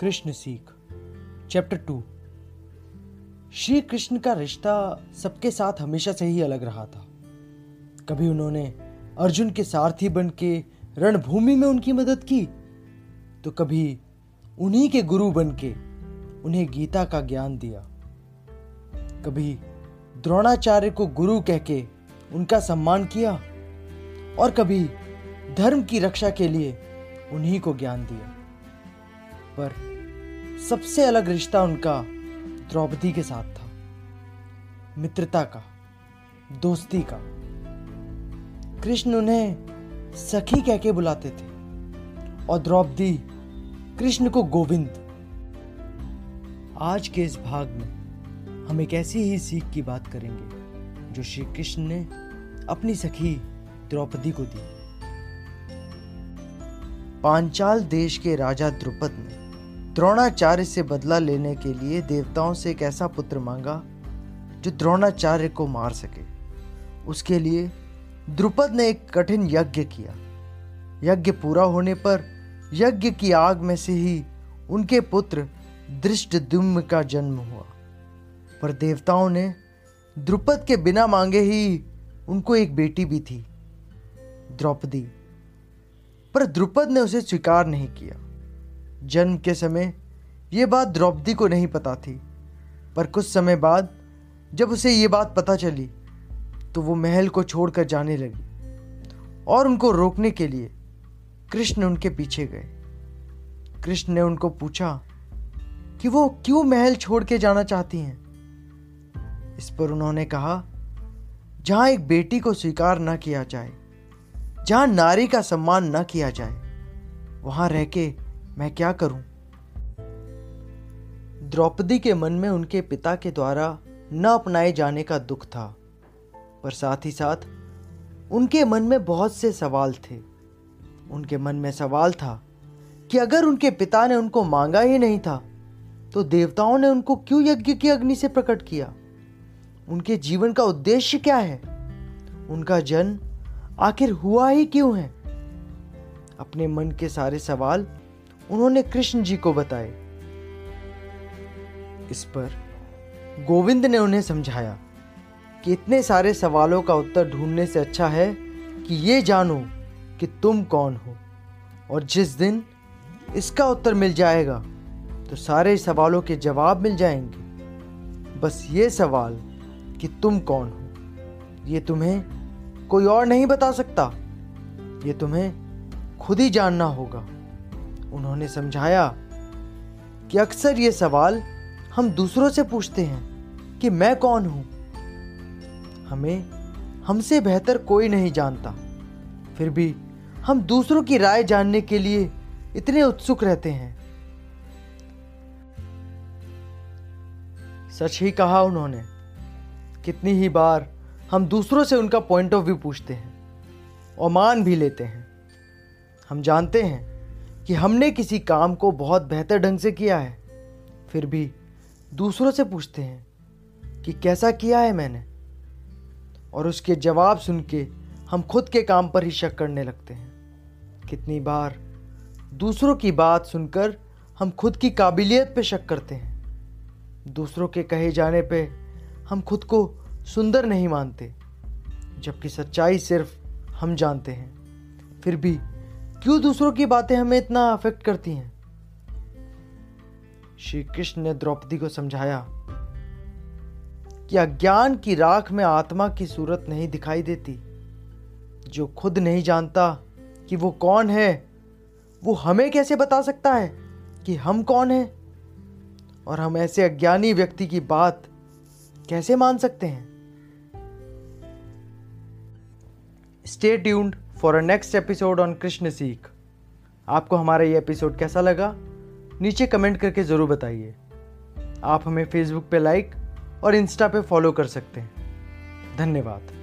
कृष्ण सीख chapter two Shri Krishna का रिश्ता सबके साथ हमेशा से ही अलग रहा था। कभी उन्होंने अर्जुन के सारथी बन के रणभूमि में उनकी मदद की तो कभी उन्हीं के गुरु बन के उन्हें गीता का ज्ञान दिया। कभी द्रोणाचार्य को गुरु कह के उनका सम्मान किया, और कभी धर्म की रक्षा के लिए उन्हीं को ज्ञान दिया। पर सबसे अलग रिश्ता उनका द्रौपदी के साथ था। मित्रता का, दोस्ती का। कृष्ण उन्हें सखी कह के बुलाते थे और द्रौपदी कृष्ण को गोविंद। आज के इस भाग में हम एक ऐसी ही सीख की बात करेंगे जो श्री कृष्ण ने अपनी सखी द्रौपदी को दी। पांचाल देश के राजा द्रुपद ने द्रोणाचार्य से बदला लेने के लिए देवताओं से एक ऐसा पुत्र मांगा, जो द्रोणाचार्य को मार सके। उसके लिए द्रुपद ने एक कठिन यज्ञ किया। यज्ञ पूरा होने पर यज्ञ की आग में से ही उनके पुत्र दृष्ट का जन्म हुआ। पर देवताओं ने द्रुपद के बिना मांगे ही उनको एक बेटी भी थी, द्रौपदी। पर द्रुपद ने उसे स्वीकार नहीं किया। जन्म के समय ये बात द्रौपदी को नहीं पता थी, पर कुछ समय बाद जब उसे ये बात पता चली तो वो महल को छोड़कर जाने लगी और उनको रोकने के लिए कृष्ण उनके पीछे गए। कृष्ण ने उनको पूछा कि वो क्यों महल छोड़ के जाना चाहती हैं? इस पर उन्होंने कहा, जहाँ एक बेटी को स्वीकार न किया जाए जहाँ नारी का सम्मान न किया जाए, वहाँ रह के मैं क्या करूँ? द्रौपदी के मन में उनके पिता के द्वारा न अपनाए जाने का दुख था, पर साथ ही साथ उनके मन में बहुत से सवाल थे। उनके मन में सवाल था कि अगर उनके पिता ने उनको मांगा ही नहीं था तो देवताओं ने उनको क्यों यज्ञ की अग्नि से प्रकट किया? उनके जीवन का उद्देश्य क्या है? उनका जन्म आखिर हुआ ही क्यों है? अपने मन के सारे सवाल उन्होंने कृष्ण जी को बताए। इस पर गोविंद ने उन्हें समझाया कि इतने सारे सवालों का उत्तर ढूँढने से अच्छा है कि ये जानो कि तुम कौन हो और जिस दिन इसका उत्तर मिल जाएगा तो सारे सवालों के जवाब मिल जाएँगे। बस ये सवाल कि तुम कौन हो? ये तुम्हें कोई और नहीं बता सकता। ये तुम्हें खुद ही जानना होगा। उन्होंने समझाया कि अक्सर ये सवाल हम दूसरों से पूछते हैं कि मैं कौन हूँ। हमें हमसे बेहतर कोई नहीं जानता। फिर भी हम दूसरों की राय जानने के लिए इतने उत्सुक रहते हैं। सच ही कहा उन्होंने, कितनी ही बार हम दूसरों से उनका पॉइंट ऑफ़ व्यू पूछते हैं और मान भी लेते हैं। हम जानते हैं कि हमने किसी काम को बहुत बेहतर ढंग से किया है, फिर भी दूसरों से पूछते हैं कि कैसा किया है मैंने, और उसके जवाब सुन के हम खुद के काम पर ही शक करने लगते हैं। कितनी बार दूसरों की बात सुनकर हम खुद की काबिलियत पे शक करते हैं। दूसरों के कहे जाने पे हम खुद को सुंदर नहीं मानते, जबकि सच्चाई सिर्फ़ हम जानते हैं। फिर भी, क्यों दूसरों की बातें हमें इतना अफेक्ट करती हैं? श्री कृष्ण ने द्रौपदी को समझाया कि अज्ञान की राख में आत्मा की सूरत नहीं दिखाई देती। जो खुद नहीं जानता कि वो कौन है, वो हमें कैसे बता सकता है कि हम कौन हैं? और हम ऐसे अज्ञानी व्यक्ति की बात कैसे मान सकते हैं? Stay tuned for a next episode on Krishna सीख आपको हमारा ये एपिसोड कैसा लगा? नीचे कमेंट करके ज़रूर बताइए। आप हमें फेसबुक पे लाइक और इंस्टा पे फॉलो कर सकते हैं। धन्यवाद।